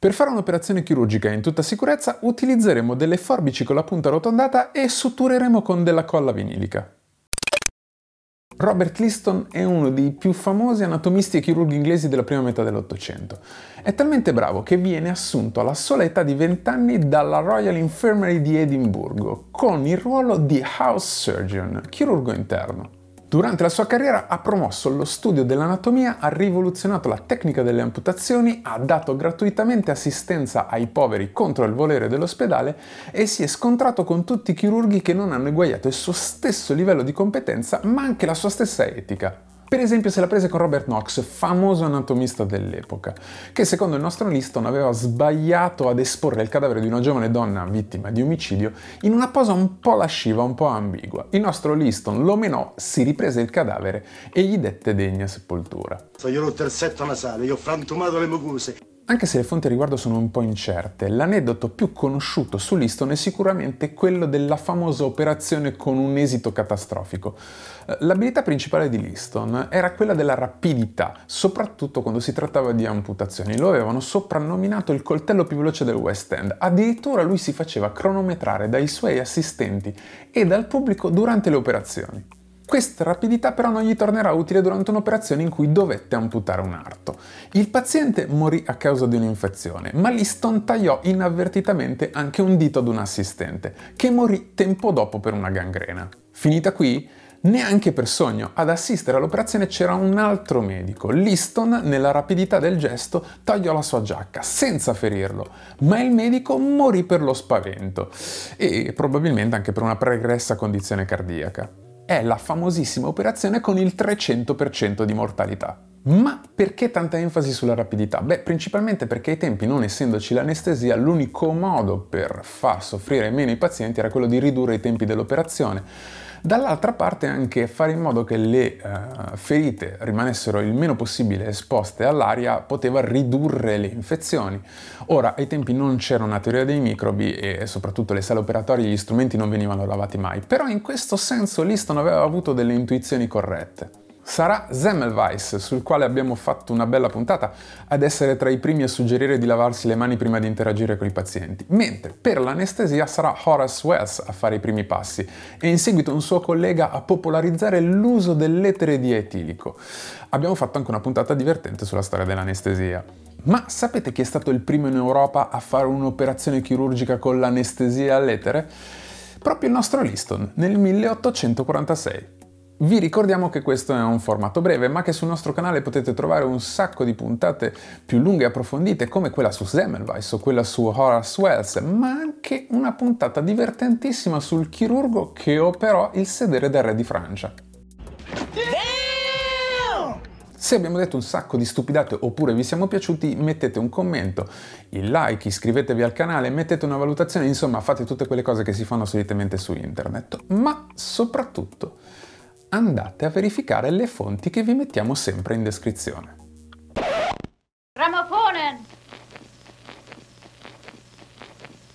Per fare un'operazione chirurgica in tutta sicurezza utilizzeremo delle forbici con la punta arrotondata e suttureremo con della colla vinilica. Robert Liston è uno dei più famosi anatomisti e chirurghi inglesi della prima metà dell'Ottocento. È talmente bravo che viene assunto alla sola età di 20 anni dalla Royal Infirmary di Edimburgo con il ruolo di house surgeon, chirurgo interno. Durante la sua carriera ha promosso lo studio dell'anatomia, ha rivoluzionato la tecnica delle amputazioni, ha dato gratuitamente assistenza ai poveri contro il volere dell'ospedale e si è scontrato con tutti i chirurghi che non hanno eguagliato il suo stesso livello di competenza ma anche la sua stessa etica. Per esempio se la prese con Robert Knox, famoso anatomista dell'epoca, che secondo il nostro Liston aveva sbagliato ad esporre il cadavere di una giovane donna vittima di omicidio in una posa un po' lasciva, un po' ambigua. Il nostro Liston lo menò, si riprese il cadavere e gli dette degna sepoltura. Io ho rotto il setto nasale, io ho frantumato le mucose. Anche se le fonti a riguardo sono un po' incerte, l'aneddoto più conosciuto su Liston è sicuramente quello della famosa operazione con un esito catastrofico. Eh, l'abilità principale di Liston era quella della rapidità, soprattutto quando si trattava di amputazioni. Lo avevano soprannominato il coltello più veloce del West End. Addirittura lui si faceva cronometrare dai suoi assistenti e dal pubblico durante le operazioni. Questa rapidità però non gli tornerà utile durante un'operazione in cui dovette amputare un arto. Il paziente morì a causa di un'infezione, ma Liston tagliò inavvertitamente anche un dito ad un assistente, che morì tempo dopo per una gangrena. Finita qui? Neanche per sogno, ad assistere all'operazione c'era un altro medico. Liston, nella rapidità del gesto, tagliò la sua giacca senza ferirlo, ma il medico morì per lo spavento e probabilmente anche per una pregressa condizione cardiaca è la famosissima operazione con il 300% di mortalità. Ma perché tanta enfasi sulla rapidità? Beh, principalmente perché ai tempi, non essendoci l'anestesia, l'unico modo per far soffrire meno i pazienti era quello di ridurre i tempi dell'operazione dall'altra parte anche fare in modo che le uh, ferite rimanessero il meno possibile esposte all'aria poteva ridurre le infezioni. Ora, ai tempi non c'era una teoria dei microbi e soprattutto le sale operatorie gli strumenti non venivano lavati mai, però in questo senso Liston aveva avuto delle intuizioni corrette sarà Semmelweis, sul quale abbiamo fatto una bella puntata, ad essere tra i primi a suggerire di lavarsi le mani prima di interagire con i pazienti, mentre per l'anestesia sarà Horace Wells a fare i primi passi e in seguito un suo collega a popolarizzare l'uso dell'etere di etilico. Abbiamo fatto anche una puntata divertente sulla storia dell'anestesia. Ma sapete chi è stato il primo in Europa a fare un'operazione chirurgica con l'anestesia all'etere? Proprio il nostro Liston, nel 1846. Vi ricordiamo che questo è un formato breve, ma che sul nostro canale potete trovare un sacco di puntate più lunghe e approfondite, come quella su Semmelweis o quella su Horace Wells, ma anche una puntata divertentissima sul chirurgo che operò il sedere del re di Francia. Se abbiamo detto un sacco di stupidate oppure vi siamo piaciuti, mettete un commento, il like, iscrivetevi al canale, mettete una valutazione, insomma fate tutte quelle cose che si fanno solitamente su internet. Ma soprattutto andate a verificare le fonti che vi mettiamo sempre in descrizione.